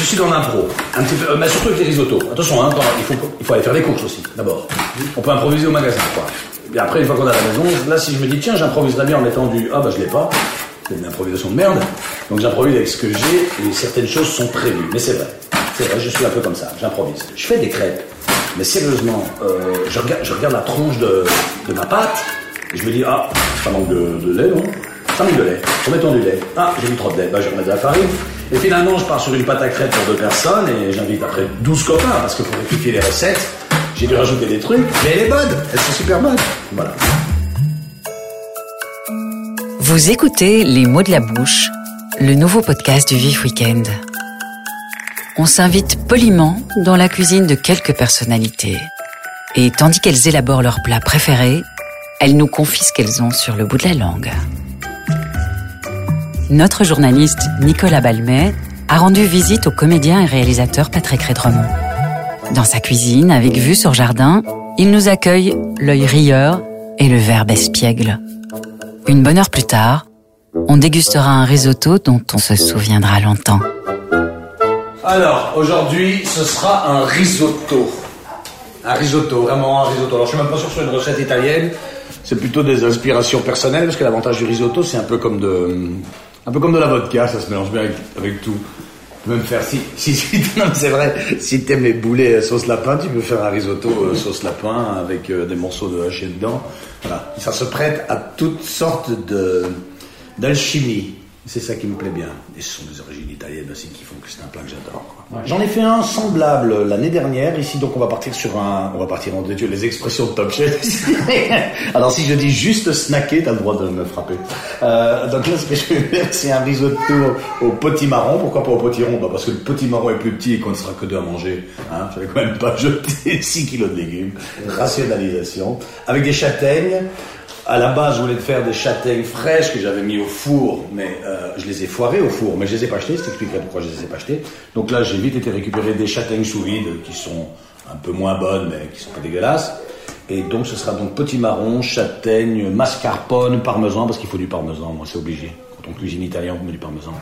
je suis dans l'impro, un petit peu, euh, mais surtout avec les risottos. Attention, hein, il, faut, aller faire des courses aussi, d'abord. On peut improviser au magasin, quoi. Et après, une fois qu'on est à la maison, là, si je me dis, tiens, j'improviserais bien en mettant du, ah bah je l'ai pas, c'est une improvisation de merde. Donc j'improvise avec ce que j'ai et certaines choses sont prévues. Mais c'est vrai, c'est vrai, je suis un peu comme ça, j'improvise. Je fais des crêpes, mais sérieusement, euh, je, regarde, la tronche de, ma pâte et je me dis, ah, ça manque de, lait, non? Ça manque de lait. Remettons du lait. Ah, j'ai mis trop de lait. Bah, je remets de la farine. Et finalement, je pars sur une pâte à crêpes pour deux personnes et j'invite après 12 copains parce qu'il faut rectifier les recettes. J'ai dû rajouter des trucs, mais elle est bonne. Elle sont super bonnes. Voilà. Vous écoutez Les mots de la bouche, le nouveau podcast du Vif Weekend. On s'invite poliment dans la cuisine de quelques personnalités. Et tandis qu'elles élaborent leurs plats préférés, elles nous confient ce qu'elles ont sur le bout de la langue. Notre journaliste Nicolas Balmet a rendu visite au comédien et réalisateur Patrick Rédremont. Dans sa cuisine, avec vue sur jardin, il nous accueille l'œil rieur et le verbe espiègle. Une bonne heure plus tard, on dégustera un risotto dont on se souviendra longtemps. Alors, aujourd'hui, ce sera un risotto. Un risotto, vraiment un risotto. Alors, je suis même pas sûr que ce soit une recette italienne. C'est plutôt des inspirations personnelles, parce que l'avantage du risotto, c'est un peu comme de, un peu comme de la vodka, ça se mélange bien avec, tout. Tu peux même faire, si, si, si c'est vrai, si t'aimes les boulets euh, sauce lapin, tu peux faire un risotto euh, sauce lapin avec euh, des morceaux de haché dedans. Voilà. Ça se prête à toutes sortes d'alchimie. C'est ça qui me plaît bien. Et ce sont des origines italiennes aussi qui font que c'est un plat que j'adore. J'en ai fait un semblable l'année dernière. Ici, donc, on va partir sur un, on va partir en Dieu, les expressions de Top Chef. Alors, si je dis juste snacker, t'as le droit de me frapper. Euh, donc là, ce que je vais faire, c'est un risotto au potimarron. Pourquoi pas au potiron? Bah, Parce que le potimarron est plus petit et qu'on ne sera que deux à manger. Hein je vais quand même pas jeter 6 kilos de légumes. Rationalisation. Avec des châtaignes. À la base, je voulais faire des châtaignes fraîches que j'avais mis au four, mais euh, je les ai foirées au four, mais je les ai pas achetées, je t'expliquerai pourquoi je les ai pas achetées. Donc là, j'ai vite été récupérer des châtaignes sous vide qui sont un peu moins bonnes, mais qui sont pas dégueulasses. Et donc, ce sera donc potimarron, châtaigne, mascarpone, parmesan, parce qu'il faut du parmesan, moi c'est obligé. Quand on cuisine italien, on met du parmesan.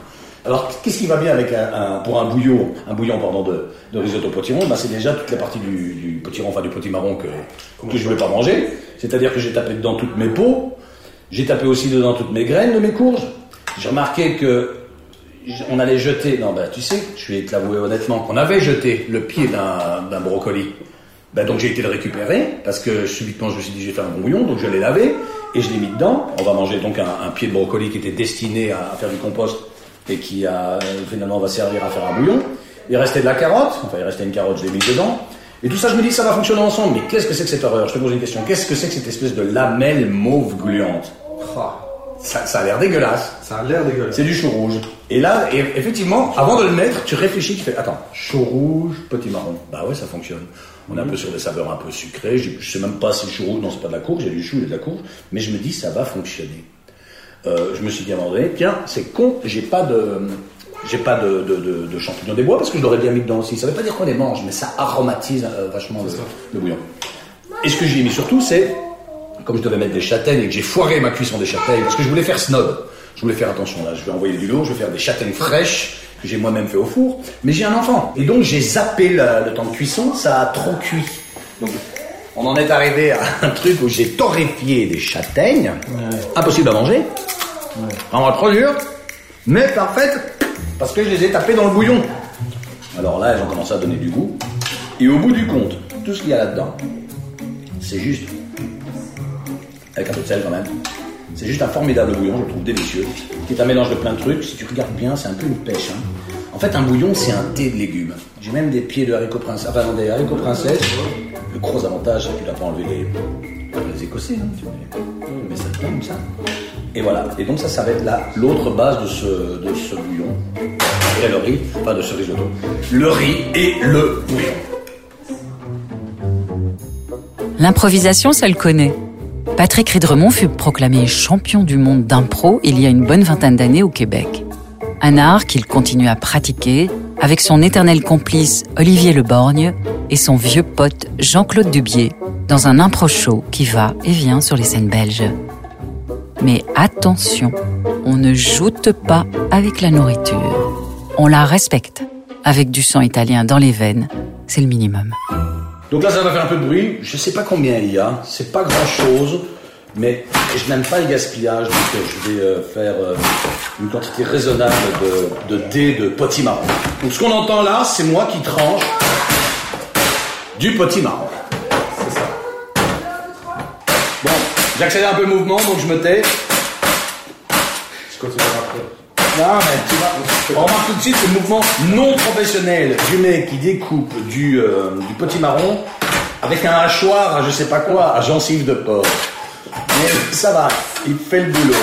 Alors, qu'est-ce qui va bien avec un, un- pour un bouillon, un bouillon pardon, de, de risotto potiron? Bah, C'est déjà toute la partie du, du potiron, enfin du potimarron que, que je ne voulais pas manger. C'est-à-dire que j'ai tapé dedans toutes mes peaux, j'ai tapé aussi dedans toutes mes graines de mes courges. J'ai remarqué que on allait jeter, non, bah, tu sais, je vais te l'avouer honnêtement, qu'on avait jeté le pied d'un d'un brocoli. Bah, donc j'ai été le récupérer parce que subitement je me suis dit je vais faire un bon bouillon, donc je l'ai lavé et je l'ai mis dedans. On va manger donc un, un pied de brocoli qui était destiné à, à faire du compost et qui a, finalement va servir à faire un bouillon. Il restait de la carotte, enfin il restait une carotte, je l'ai mis dedans. Et tout ça, je me dis, ça va fonctionner ensemble. Mais qu'est-ce que c'est que cette horreur? Je te pose une question. Qu'est-ce que c'est que cette espèce de lamelle mauve gluante? Ah, ça, ça a l'air dégueulasse. ça a l'air dégueulasse. C'est du chou rouge. Et là, et- effectivement, avant de le mettre, tu réfléchis, tu fais, attends, chou rouge, petit marron. Bah ouais, ça fonctionne. On est un peu sur des saveurs un peu sucrées. Je, je sais même pas si le chou rouge, non, c'est pas de la courge, a du chou, a de la courge. Mais je me dis, ça va fonctionner. Euh, je me suis dit à un moment donné, tiens, c'est con, j'ai pas de, j'ai pas de, de, de- de champignons des bois parce que je l'aurais bien mis dedans aussi. Ça veut pas dire qu'on les mange, mais ça aromatise euh, vachement le, le bouillon. Et ce que j'y ai mis surtout, c'est, comme je devais mettre des châtaignes et que j'ai foiré ma cuisson des châtaignes, parce que je voulais faire snob. Je voulais faire attention là, je vais envoyer du lot, je vais faire des châtaignes fraîches que j'ai moi-même fait au four, mais j'ai un enfant. Et donc j'ai zappé la- le temps de cuisson, ça a trop cuit. Donc on en est arrivé à un truc où j'ai torréfié des châtaignes, impossible à manger, vraiment trop dur, mais parfaite, parce que je les ai tapées dans le bouillon. Alors là, elles ont commencé à donner du goût. Et au bout du compte, tout ce qu'il y a là-dedans, c'est juste, avec un peu de sel quand même, c'est juste un formidable bouillon, je le trouve délicieux, qui est un mélange de plein de trucs. Si tu regardes bien, c'est un peu une pêche. hein. En fait, un bouillon, c'est un thé de légumes. J'ai même des pieds de haricots princesse, enfin des haricots princesse. Le gros avantage, c'est que tu dois pas enlever les, les écossais, hein, tu mets ça comme ça. Et voilà. Et donc ça, ça va être là l'autre base de ce, de ce bouillon. Et le riz, enfin de ce risotto. Le riz et le bouillon. L'improvisation, ça le connaît. Patrick Ridremont fut proclamé champion du monde d'impro il y a une bonne vingtaine d'années au Québec. Un art qu'il continue à pratiquer avec son éternel complice Olivier Leborgne et son vieux pote Jean-Claude Dubier dans un impro show qui va et vient sur les scènes belges. Mais attention, on ne joute pas avec la nourriture. On la respecte. avec du sang italien dans les veines, c'est le minimum. Donc là, ça va faire un peu de bruit. Je sais pas combien il y a. C'est pas grand chose. Mais je n'aime pas le gaspillage, donc euh, je vais euh, faire euh, une quantité raisonnable de, de dés de potimarron. Donc ce qu'on entend là, c'est moi qui tranche du potimarron. C'est ça. Bon, j'accélère un peu le mouvement, donc je me tais. Je continue après. Non, mais tu vois, on remarque tout de suite le mouvement non professionnel du mec qui découpe du, euh, du potimarron avec un hachoir à je sais pas quoi, à gencive de porc. Mais ça va, il fait le boulot.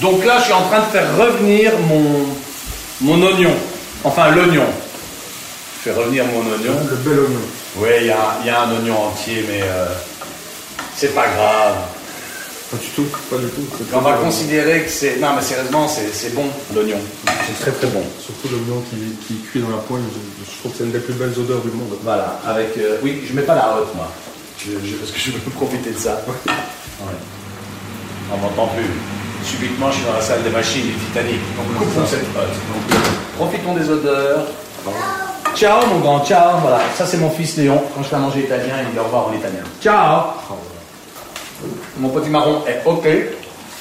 Donc là, je suis en train de faire revenir mon, mon oignon. Enfin, l'oignon. Je fais revenir mon oignon. Le bel oignon. Oui, il y a, y a un oignon entier, mais euh, c'est pas grave. Pas du tout, pas du tout. On va considérer que c'est. Non, mais sérieusement, c'est c'est bon, l'oignon. C'est très très bon. Surtout l'oignon qui, qui cuit dans la poêle, je, je trouve que c'est une des plus belles odeurs du monde. Voilà, avec. euh, oui, je mets pas la hotte, moi. Je- je- parce que je veux profiter de ça. Ouais. On m'entend plus. Subitement, je suis dans la salle des machines du Titanic. Donc, coupons cette hotte. Donc, profitons des odeurs. Ciao, mon grand, ciao. Voilà, ça c'est mon fils Léon. Quand je fais à manger italien, il dit au revoir en italien. Ciao. Mon petit marron est ok.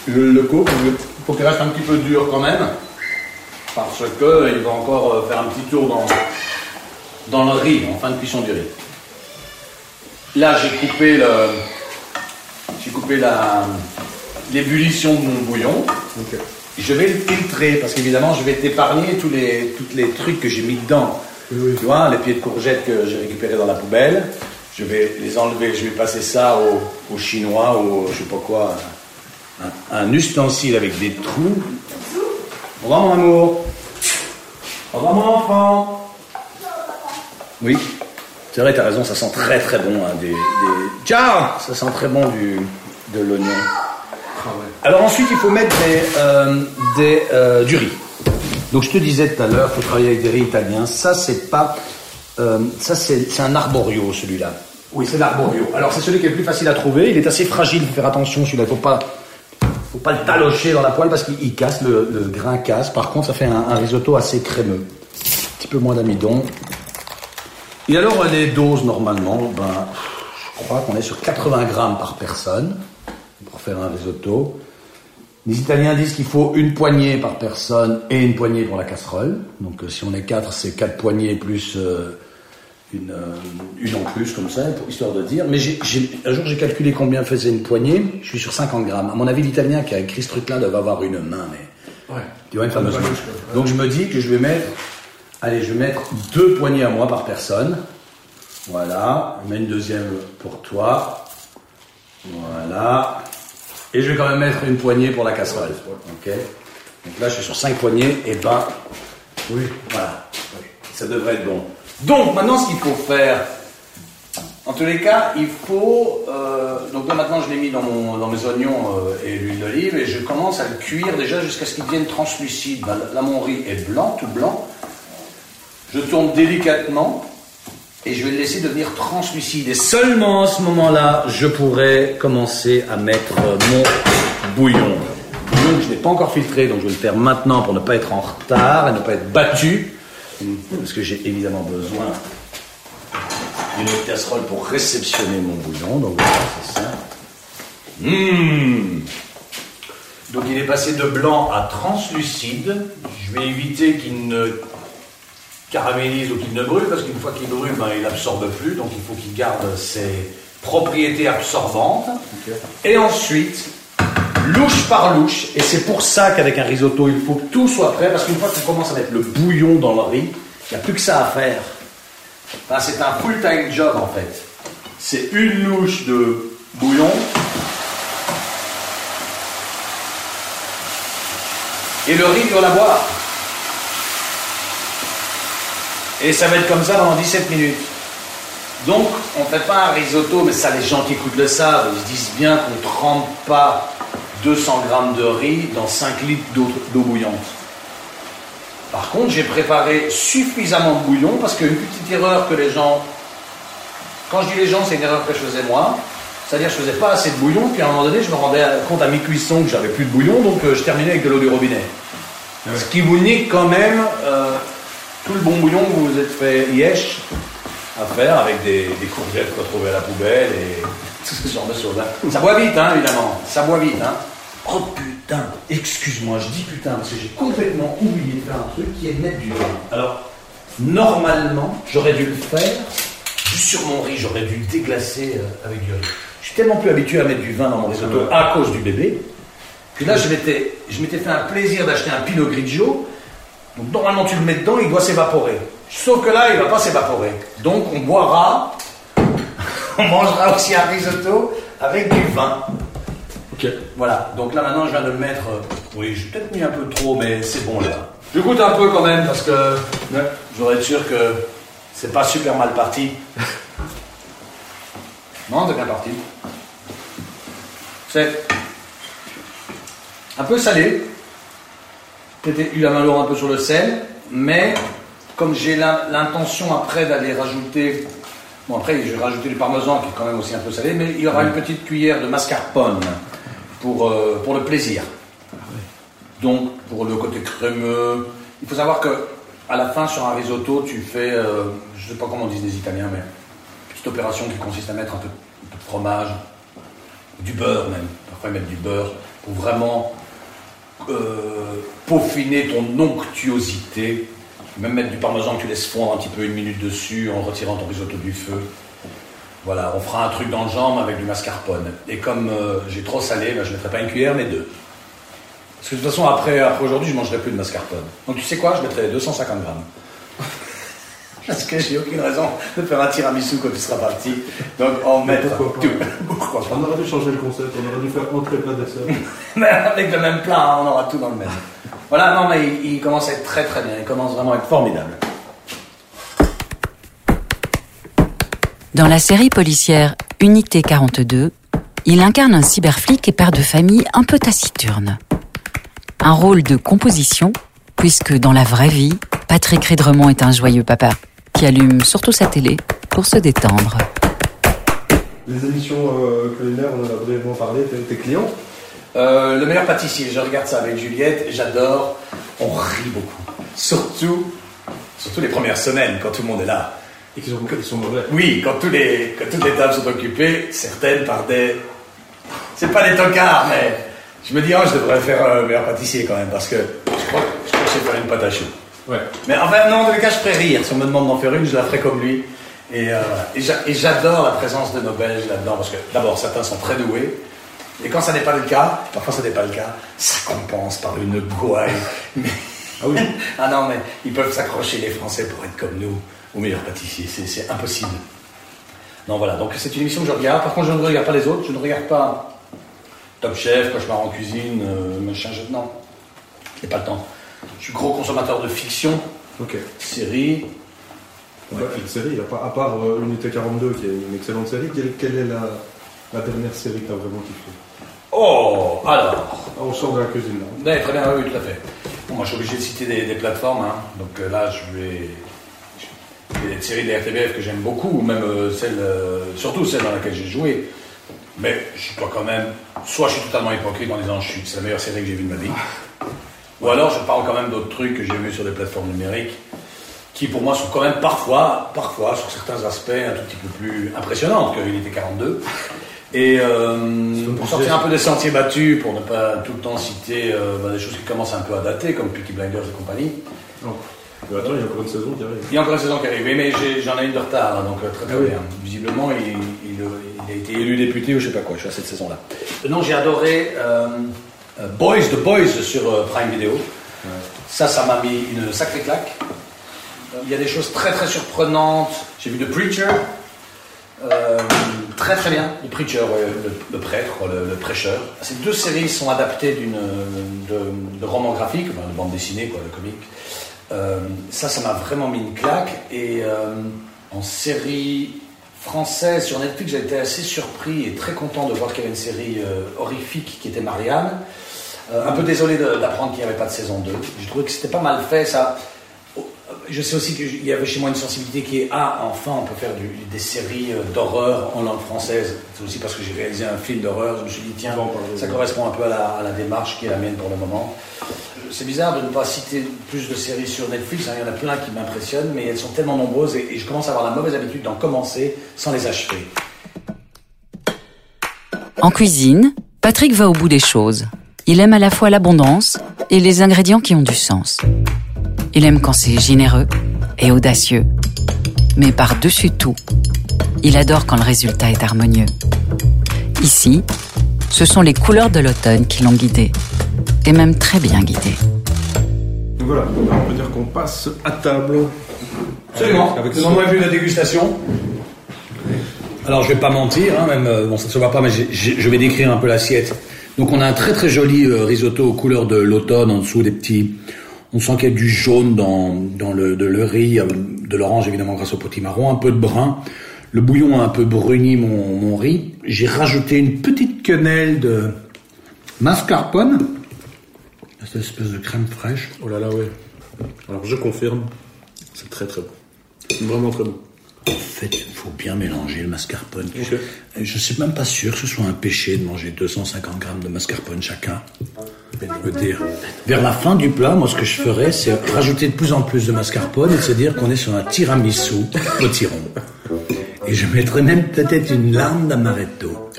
Je le coupe. Il faut qu'il reste un petit peu dur quand même. Parce que il va encore euh, faire un petit tour dans, dans le riz, en fin de cuisson du riz. Là, j'ai coupé le, j'ai coupé la, l'ébullition de mon bouillon. Je vais le filtrer parce qu'évidemment, je vais t'épargner tous les, tous les trucs que j'ai mis dedans. Oui, oui. Tu vois, les pieds de courgettes que j'ai récupérés dans la poubelle, je vais les enlever, je vais passer ça au, au chinois ou je sais pas quoi, un, ustensile avec des trous. Au mon amour. Au mon enfant. Oui, c'est vrai, t'as raison, ça sent très très bon. hein, Ciao Ça sent très bon du, de l'oignon. Alors ensuite, il faut mettre des, euh, des, euh, du riz. Donc je te disais tout à l'heure, faut travailler avec des riz italiens. Ça, c'est pas, euh, ça c'est un arborio celui-là. Oui, c'est l'arborio. Alors c'est celui qui est le plus facile à trouver. Il est assez fragile, faut faire attention. Celui-là, faut pas, faut pas le talocher dans la poêle parce qu'il il casse, le, grain casse. Par contre, ça fait un, un risotto assez crémeux. Un petit peu moins d'amidon. Et alors les doses normalement, ben, je crois qu'on est sur 80 grammes par personne pour faire un risotto. Les Italiens disent qu'il faut une poignée par personne et une poignée pour la casserole. Donc euh, si on est quatre, c'est quatre poignées plus euh, une, euh, une en plus comme ça, pour- histoire de dire. Mais j'ai- j'ai- un jour j'ai calculé combien faisait une poignée. Je suis sur 50 grammes. À mon avis, l'Italien qui a écrit ce truc-là doit avoir une main, mais Ouais. tu vois une fameuse main. Donc je me dis que je vais mettre, allez, je vais mettre deux poignées à moi par personne. Voilà, je mets une deuxième pour toi. Voilà. Et je vais quand même mettre une poignée pour la casserole. Ok. Donc là, je suis sur cinq poignées. Et ben, oui, voilà. Ça devrait être bon. Donc maintenant, ce qu'il faut faire, en tous les cas, il faut. euh, donc là maintenant, je l'ai mis dans, mes oignons euh, et l'huile d'olive et je commence à le cuire déjà jusqu'à ce qu'il devienne translucide. Ben, là, mon riz est blanc, tout blanc. Je tourne délicatement et je vais le laisser devenir translucide. Et seulement à ce moment-là, je pourrai commencer à mettre mon bouillon. Bouillon que je n'ai pas encore filtré, donc je vais le faire maintenant pour ne pas être en retard et ne pas être battu. Parce que j'ai évidemment besoin d'une casserole pour réceptionner mon bouillon. Donc voilà, c'est ça. Mmh. Donc il est passé de blanc à translucide. Je vais éviter qu'il ne caramélise ou qu'il ne brûle, parce qu'une fois qu'il brûle, ben, il absorbe plus, donc il faut qu'il garde ses propriétés absorbantes. Et ensuite, louche par louche, et c'est pour ça qu'avec un risotto, il faut que tout soit prêt, parce qu'une fois qu'on commence à mettre le bouillon dans le riz, il n'y a plus que ça à faire. Enfin, c'est un full-time job en fait. C'est une louche de bouillon. Et le riz doit la boire. Et ça va être comme ça pendant 17 minutes. Donc, on ne fait pas un risotto, mais ça, les gens qui écoutent le savent. Ils se disent bien qu'on ne trempe pas 200 grammes de riz dans 5 litres d'eau bouillante. Par contre, j'ai préparé suffisamment de bouillon parce qu'une petite erreur que les gens. Quand je dis les gens, c'est une erreur que je faisais moi. C'est-à-dire, je faisais pas assez de bouillon, puis à un moment donné, je me rendais compte à mi-cuisson que j'avais plus de bouillon, donc euh, je terminais avec de l'eau du robinet. Ce qui vous nique quand même euh, tout le bon bouillon que vous vous êtes fait yesh à faire avec des, des courgettes retrouvées à la poubelle et tout ce genre de choses. hein. Ça boit vite, hein, évidemment. Ça boit vite. Hein. Oh putain, excuse-moi, je dis putain parce que j'ai complètement oublié de faire un truc qui est mettre du vin. Alors, normalement, j'aurais dû le faire juste sur mon riz, j'aurais dû le déglacer euh, avec du riz. Je suis tellement plus habitué à mettre du vin dans mon risotto à cause du bébé. Puis là, je m'étais, je m'étais fait un plaisir d'acheter un Pinot Grigio. Donc normalement, tu le mets dedans, il doit s'évaporer. Sauf que là, il ne va pas s'évaporer. Donc on boira, on mangera aussi un risotto avec du vin. Ok. Voilà, donc là maintenant je viens de le mettre. euh, Oui, j'ai peut-être mis un peu trop, mais c'est bon là. Je goûte un peu quand même parce que je voudrais être sûr que c'est pas super mal parti. Non, c'est bien parti. C'est un peu salé. Peut-être eu la main lourde un peu sur le sel, mais comme j'ai l'in- l'intention après d'aller rajouter. Bon, après, je vais rajouter du parmesan qui est quand même aussi un peu salé, mais il y aura une petite cuillère de mascarpone pour, euh, pour le plaisir. Donc, pour le côté crémeux, il faut savoir que à la fin, sur un risotto, tu fais, euh, je ne sais pas comment disent les Italiens, mais une petite opération qui consiste à mettre un peu, de fromage, du beurre même. Parfois, mettent du beurre pour vraiment euh, peaufiner ton onctuosité. Même mettre du parmesan que tu laisses fondre un petit peu une minute dessus en retirant ton risotto du feu. Voilà, on fera un truc dans le genre avec du mascarpone. Et comme euh, j'ai trop salé, ben, je ne mettrai pas une cuillère mais deux. Parce que de toute façon, après, après aujourd'hui, je ne mangerai plus de mascarpone. Donc tu sais quoi, je mettrai 250 grammes. Parce que j'ai aucune raison de faire un tiramisu quand tu seras parti. Donc on Mais mettra pourquoi tout. Pourquoi pas? On aurait dû changer le concept, on aurait dû faire entrée plat dessert. Mais avec le même plat, hein, on aura tout dans le même. Voilà, non, mais il, il commence à être très très bien. Il commence vraiment à être formidable. Dans la série policière Unité 42, il incarne un cyberflic et père de famille un peu taciturne. Un rôle de composition, puisque dans la vraie vie, Patrick Ridremont est un joyeux papa qui allume surtout sa télé pour se détendre. Les émissions euh, culinaires, on en a brièvement parlé, t'es t'es client Euh, le meilleur pâtissier, je regarde ça avec Juliette, j'adore. On rit beaucoup. Surtout, surtout les premières semaines quand tout le monde est là. Et qui sont, ils sont mauvais. Oui, quand, tous les, quand toutes les tables sont occupées, certaines par des. C'est pas des tocards, mais je me dis, oh, je devrais faire euh, meilleur pâtissier quand même, parce que je crois, je crois que je sais faire une pâte à choux. Ouais. Mais enfin, non, dans le cas, je ferais rire. Si on me demande d'en faire une, je la ferai comme lui. Et, euh, et j'adore la présence de nos Belges là-dedans, parce que d'abord, certains sont très doués. Et quand ça n'est pas le cas, parfois ça n'est pas le cas, ça compense par une gouaille. Mais- Ah oui ah non, mais ils peuvent s'accrocher, les Français, pour être comme nous, au meilleur pâtissier. C'est- impossible. Non, voilà. Donc, c'est une émission que je regarde. Par contre, je ne regarde pas les autres. Je ne regarde pas Top Chef, Cauchemar en cuisine, euh, machin. Je... Non. J'ai pas le temps. Je suis gros consommateur de fiction, Ok. séries. Bah, une série, à part, à part, euh, Unité 42, qui est une excellente série, quelle, quelle est la, la dernière série que t'as vraiment kiffé Oh, alors. ah, On sort de la cuisine là. Ouais, très bien, oui, tout à fait. Bon, moi, je suis obligé de citer des, des plateformes. hein. Donc euh, là, je vais. Il y a des séries de la RTBF que j'aime beaucoup, ou même euh, celle, euh, surtout celle dans laquelle j'ai joué. Mais je dois quand même. Soit je suis totalement hypocrite en disant suis, c'est la meilleure série que j'ai vue de ma vie. Ou alors je parle quand même d'autres trucs que j'ai vus sur des plateformes numériques qui pour moi sont quand même parfois, parfois, sur certains aspects, un tout petit peu plus impressionnantes que Unité 42. Et euh, pour sortir un peu des sentiers battus, pour ne pas tout le temps citer euh, bah, des choses qui commencent un peu à dater, comme Peaky Blinders et compagnie. Non. Mais attends, il y a encore une saison qui arrive. Il y a encore une saison qui arrive, oui, mais j'en ai une de retard, donc euh, très très Ah oui. bien. Visiblement, il, il, il a été élu député ou je sais pas quoi, je suis à cette saison-là. Non, j'ai adoré euh, Boys, The Boys sur Prime Video. Ça, ça m'a mis une sacrée claque. Il y a des choses très très surprenantes. J'ai vu The Preacher. Euh, très très bien. Le, le prêtre, le, le prêcheur. Ces deux séries sont adaptées d'une de, de romans graphiques, de bande dessinée, quoi, de comics. Euh, ça, ça m'a vraiment mis une claque. Et euh, en série française sur Netflix, j'ai été assez surpris et très content de voir qu'il y avait une série euh, horrifique qui était Marianne. Un peu désolé d'apprendre qu'il n'y avait pas de saison 2. J'ai trouvé que c'était pas mal fait. Ça, je sais aussi qu'il y avait chez moi une sensibilité qui est Ah, enfin, on peut faire du- des séries euh, d'horreur en langue française. C'est aussi parce que j'ai réalisé un film d'horreur. Je me suis dit, tiens, ça correspond un peu à la, à la démarche qui est la mienne pour le moment. c'est bizarre de ne pas citer plus de séries sur Netflix. hein. Il y en a plein qui m'impressionnent, mais elles sont tellement nombreuses et, et je commence à avoir la mauvaise habitude d'en commencer sans les achever. En cuisine, Patrick va au bout des choses. Il aime à la fois l'abondance et les ingrédients qui ont du sens. Il aime quand c'est généreux et audacieux. Mais par-dessus tout, il adore quand le résultat est harmonieux. Ici, ce sont les couleurs de l'automne qui l'ont guidé. Et même très bien guidé. Donc voilà, on peut dire qu'on passe à table. Absolument. Avec est venu de la dégustation. Alors je vais pas mentir, hein, même euh, bon ça se voit pas, mais je vais décrire un peu l'assiette. Donc on a un très très joli euh, risotto aux couleurs de l'automne, en dessous des petits. On sent qu'il y a du jaune dans, dans le, de le riz, euh, de l'orange évidemment grâce au potimarron, un peu de brun. Le bouillon a un peu bruni mon, mon riz. J'ai rajouté une petite quenelle de mascarpone, cette espèce de crème fraîche. Oh là là, ouais. Alors je confirme, c'est très très bon. Vraiment très bon. En fait, il faut bien mélanger le mascarpone. Ok. Je suis même pas sûr que ce soit un péché de manger 250 grammes de mascarpone chacun. Mais je veux dire, vers la fin du plat, moi, ce que je ferais, c'est rajouter de plus en plus de mascarpone et se dire qu'on est sur un tiramisu potiron. Et je mettrais même peut-être une larme d'amaretto.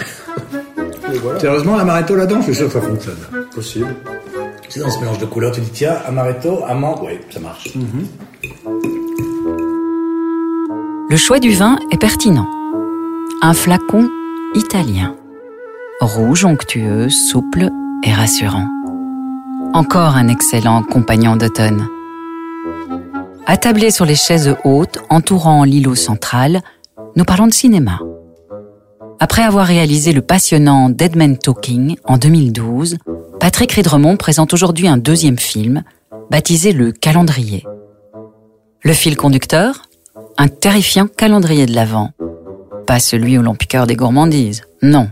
Voilà. Sérieusement, l'amaretto là-dedans, je suis sûr que ça fonctionne. Possible. C'est dans ce mélange de couleurs, tu dis, tiens, amaretto, amande, oui, ça marche. Le choix du vin est pertinent. Un flacon italien. Rouge, onctueux, souple et rassurant. Encore un excellent compagnon d'automne. Attablés sur les chaises hautes entourant l'îlot central, nous parlons de cinéma. Après avoir réalisé le passionnant Dead Man Talking en 2012, Patrick Ridremont présente aujourd'hui un deuxième film, baptisé Le Calendrier. Le fil conducteur? Un terrifiant calendrier de l'Avent. Pas celui où l'on piqueur des gourmandises, non.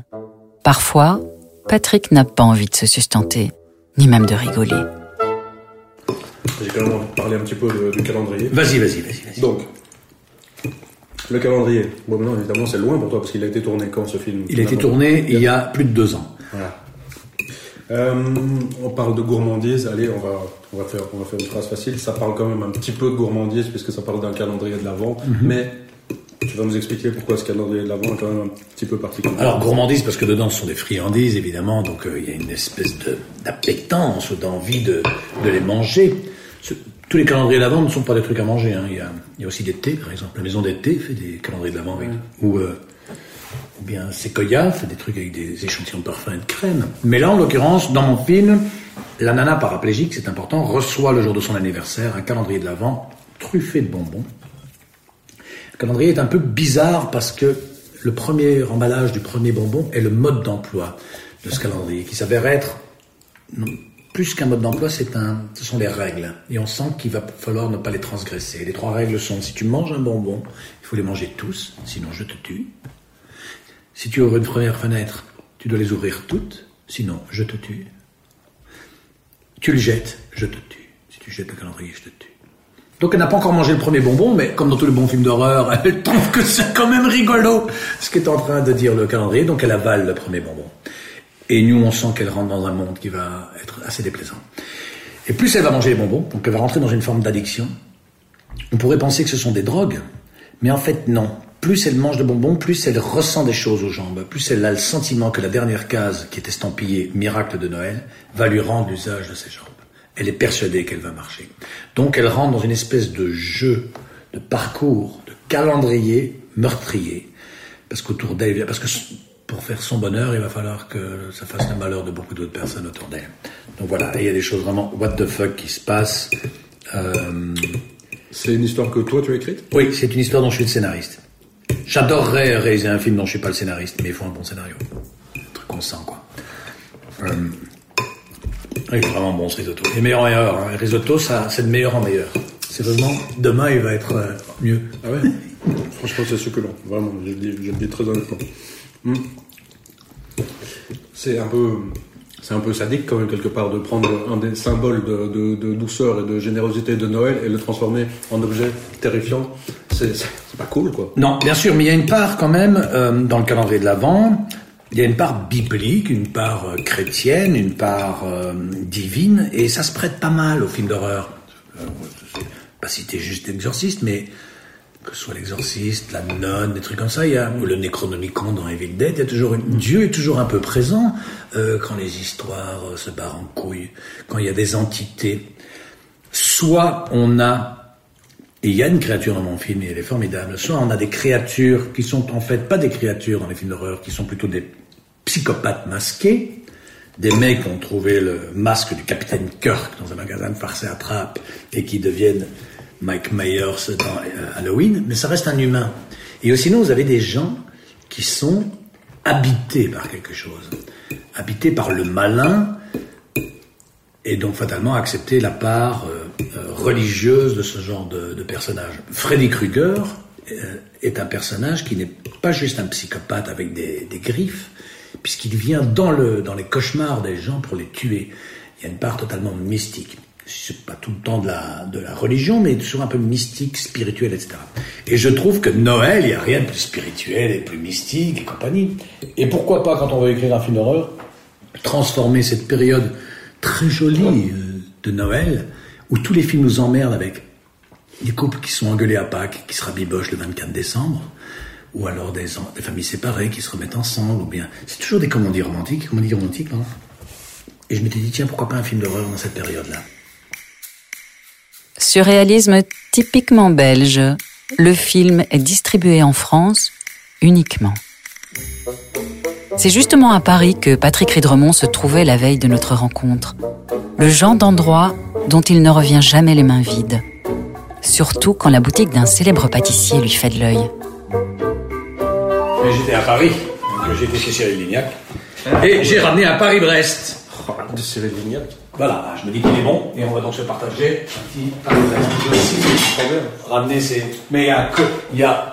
Parfois, Patrick n'a pas envie de se sustenter, ni même de rigoler. J'ai quand même parler un petit peu de- du calendrier. Vas-y, vas-y, vas-y, vas-y. Donc, le calendrier. Bon, maintenant, évidemment, c'est loin pour toi parce qu'il a été tourné quand ce film? Il a été tourné il y a plus de deux ans. Voilà. Euh, on parle de gourmandise. Allez, on va, on va faire, on va faire une phrase facile. Ça parle quand même un petit peu de gourmandise puisque ça parle d'un calendrier de l'avant. Mais tu vas nous expliquer pourquoi ce calendrier de l'avant est quand même un petit peu particulier. Alors gourmandise parce que dedans ce sont des friandises évidemment, donc euh, il y a une espèce de- d'appétence ou d'envie de, de les manger. Ce- tous les calendriers d'avant ne sont pas des trucs à manger. hein. Il, y a, il y a aussi des thés par exemple. La maison des thés fait des calendriers de l'avant avec ou, euh, ou bien Sequoia fait des trucs avec des échantillons de parfum et de crème. Mais là en l'occurrence dans mon film, la nana paraplégique, c'est important, reçoit le jour de son anniversaire un calendrier de l'avant truffé de bonbons. Le calendrier est un peu bizarre parce que le premier emballage du premier bonbon est le mode d'emploi de ce calendrier, qui s'avère être plus qu'un mode d'emploi, c'est un, ce sont les règles. Et on sent qu'il va falloir ne pas les transgresser. Les trois règles sont si tu manges un bonbon, il faut les manger tous, sinon je te tue. Si tu ouvres une première fenêtre, tu dois les ouvrir toutes, sinon je te tue. Tu le jettes, je te tue. Si tu jettes le calendrier, je te tue. Donc elle n'a pas encore mangé le premier bonbon, mais comme dans tous les bons films d'horreur, elle trouve que c'est quand même rigolo ce qu'est en train de dire le calendrier, donc elle avale le premier bonbon. Et nous, on sent qu'elle rentre dans un monde qui va être assez déplaisant. Et plus elle va manger les bonbons, donc elle va rentrer dans une forme d'addiction. On pourrait penser que ce sont des drogues, mais en fait non. Plus elle mange de bonbons, plus elle ressent des choses aux jambes, plus elle a le sentiment que la dernière case qui est estampillée miracle de Noël va lui rendre l'usage de ses jambes. Elle est persuadée qu'elle va marcher. Donc elle rentre dans une espèce de jeu, de parcours, de calendrier meurtrier. Parce qu'autour d'elle, parce que pour faire son bonheur, il va falloir que ça fasse le malheur de beaucoup d'autres personnes autour d'elle. Donc voilà, il y a des choses vraiment what the fuck qui se passent. Euh, C'est une histoire que toi tu as écrite? Oui, c'est une histoire dont je suis le scénariste. J'adorerais réaliser un film dont je suis pas le scénariste, mais il faut un bon scénario. Un truc qu'on sent, quoi. Euh, oui, vraiment bon ce risotto. Et meilleur en meilleur. Hein. Risotto, ça, c'est de meilleur en meilleur. C'est vraiment, demain, il va être euh, mieux. Ah ouais? Franchement, c'est succulent. Vraiment, je le dis, je le dis très honnêtement. Hmm. C'est un peu. C'est un peu sadique quand même quelque part de prendre un des symboles de, de- de douceur et de générosité de Noël et le transformer en objet terrifiant. C'est pas cool quoi. Non, bien sûr, mais il y a une part quand même euh, dans le calendrier de l'Avent. Il y a une part biblique, une part euh, chrétienne, une part euh, divine, et ça se prête pas mal au film d'horreur. Euh, pas citer juste l'exorciste, mais que ce soit l'exorciste, la nonne, des trucs comme ça, il y a le Necronomicon dans Evil Dead, il y a toujours une... Dieu est toujours un peu présent euh, quand les histoires euh, se barrent en couille, quand il y a des entités. Soit on a, et il y a une créature dans mon film et elle est formidable, soit on a des créatures qui sont en fait pas des créatures dans les films d'horreur, qui sont plutôt des psychopathes masqués, des mecs qui ont trouvé le masque du capitaine Kirk dans un magasin de farce et attrape et qui deviennent Mike Myers dans euh, Halloween, mais ça reste un humain. Et sinon, vous avez des gens qui sont habités par quelque chose, habités par le malin, et donc fatalement accepter la part euh, euh, religieuse de ce genre de, personnage. Freddy Krueger est un personnage qui n'est pas juste un psychopathe avec des griffes, puisqu'il vient dans, le, dans les cauchemars des gens pour les tuer. Il y a une part totalement mystique. C'est pas tout le temps de la, de la religion, mais toujours un peu mystique, spirituel, etc. Et je trouve que Noël, il n'y a rien de plus spirituel et plus mystique et compagnie. Et pourquoi pas, quand on veut écrire un film d'horreur, transformer cette période très jolie euh, de Noël, où tous les films nous emmerdent avec des couples qui sont engueulés à Pâques, qui se rabibochent le 24 décembre, ou alors des, des familles séparées qui se remettent ensemble, ou bien... C'est toujours des comédies romantiques. Et je m'étais dit, tiens, pourquoi pas un film d'horreur dans cette période-là? Surréalisme typiquement belge, le film est distribué en France uniquement. C'est justement à Paris que Patrick Ridremont se trouvait la veille de notre rencontre. Le genre d'endroit dont il ne revient jamais les mains vides. Surtout quand la boutique d'un célèbre pâtissier lui fait de l'œil. J'étais à Paris, donc j'étais chez Cyril Lignac, et j'ai ramené un Paris-Brest. De Cyril Lignac. Voilà, je me dis qu'il est bon, et on va donc se partager un petit Paris-Brest. Ramener ces... Mais il y a que... Il y a...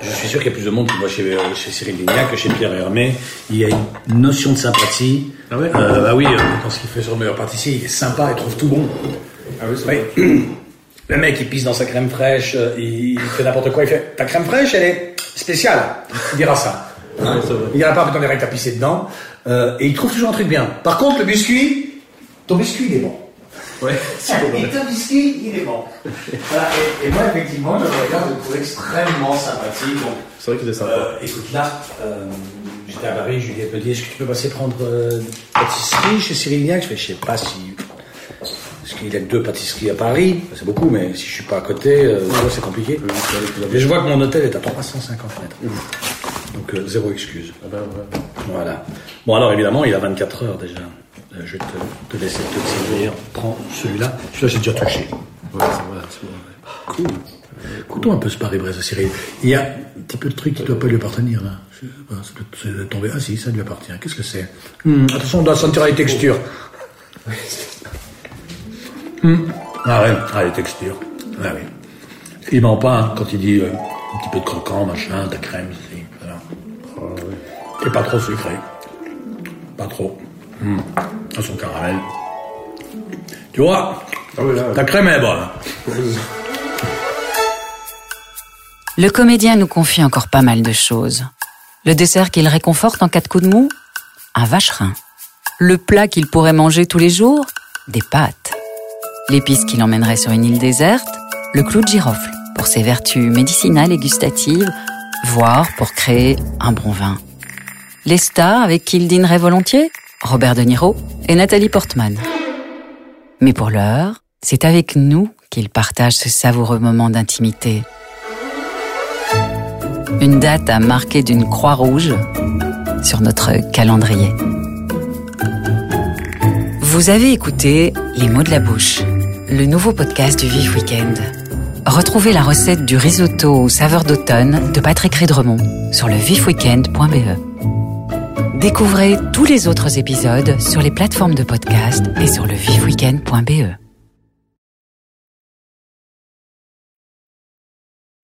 Je suis sûr qu'il y a plus de monde que moi chez, euh, chez Cyril Lignac que chez Pierre Hermé. Il y a une notion de sympathie. Ah ouais Euh, Bah oui, euh, dans ce qu'il fait sur le meilleur pâtissier, il est sympa, il trouve tout bon. Ah oui, c'est Oui. Le mec, il pisse dans sa crème fraîche, euh, il fait n'importe quoi, il fait Ta crème fraîche, elle est spéciale. Il dira ça. Ouais, c'est vrai. Il dira pas que ton direct à pisser dedans. Euh, et il trouve toujours un truc bien. Par contre, le biscuit, ton biscuit, il est bon. Ouais, c'est Et ton biscuit, il est bon. Voilà, et, et moi, effectivement, je le regarde, je le trouve extrêmement sympathique. C'est vrai qu'il est sympa. euh, écoute, là, euh, j'étais à Paris, Juliette me dit Est-ce que tu peux passer prendre euh, pâtisserie chez Cyril Lignac Je fais Je sais pas si. Parce qu'il a deux pâtisseries à Paris, c'est beaucoup, mais si je suis pas à côté, euh, c'est compliqué. Et je vois que mon hôtel est à 350 mètres. Donc, euh, zéro excuse. Ah ouais. Voilà. Bon, alors évidemment, il a 24 heures déjà. Euh, je vais te, te laisser te servir. Prends celui-là. Celui-là, j'ai déjà touché. Ouais, c'est. Cool. Écoutons un peu ce Paris-Brest, Cyril. Il y a un petit peu de truc qui ne doit pas lui appartenir, là. Tomber. Ah si, ça lui appartient. Qu'est-ce que c'est? Hmm, Attention, on doit sentir les textures. Ah ouais, ah, les textures. Ah oui. Il ment pas hein, quand il dit euh, un petit peu de croquant, machin, de la crème, c'est- voilà. Ah, ouais. Et pas trop sucré. Pas trop. À son caramel. Tu vois Ah oui, là, Ta crème est bonne. Le comédien nous confie encore pas mal de choses. Le dessert qu'il réconforte en cas de coup de mou Un vacherin. Le plat qu'il pourrait manger tous les jours Des pâtes. L'épice qu'il emmènerait sur une île déserte Le clou de girofle, pour ses vertus médicinales et gustatives, voire pour créer un bon vin. Les stars avec qui il dînerait volontiers Robert De Niro et Nathalie Portman. Mais pour l'heure, c'est avec nous qu'il partage ce savoureux moment d'intimité. Une date à marquer d'une croix rouge sur notre calendrier. Vous avez écouté Les mots de la bouche, le nouveau podcast du Vif Weekend. Retrouvez la recette du risotto aux saveurs d'automne de Patrick Ridremont sur le vifweekend.be. Découvrez tous les autres épisodes sur les plateformes de podcast et sur le vifweekend.be.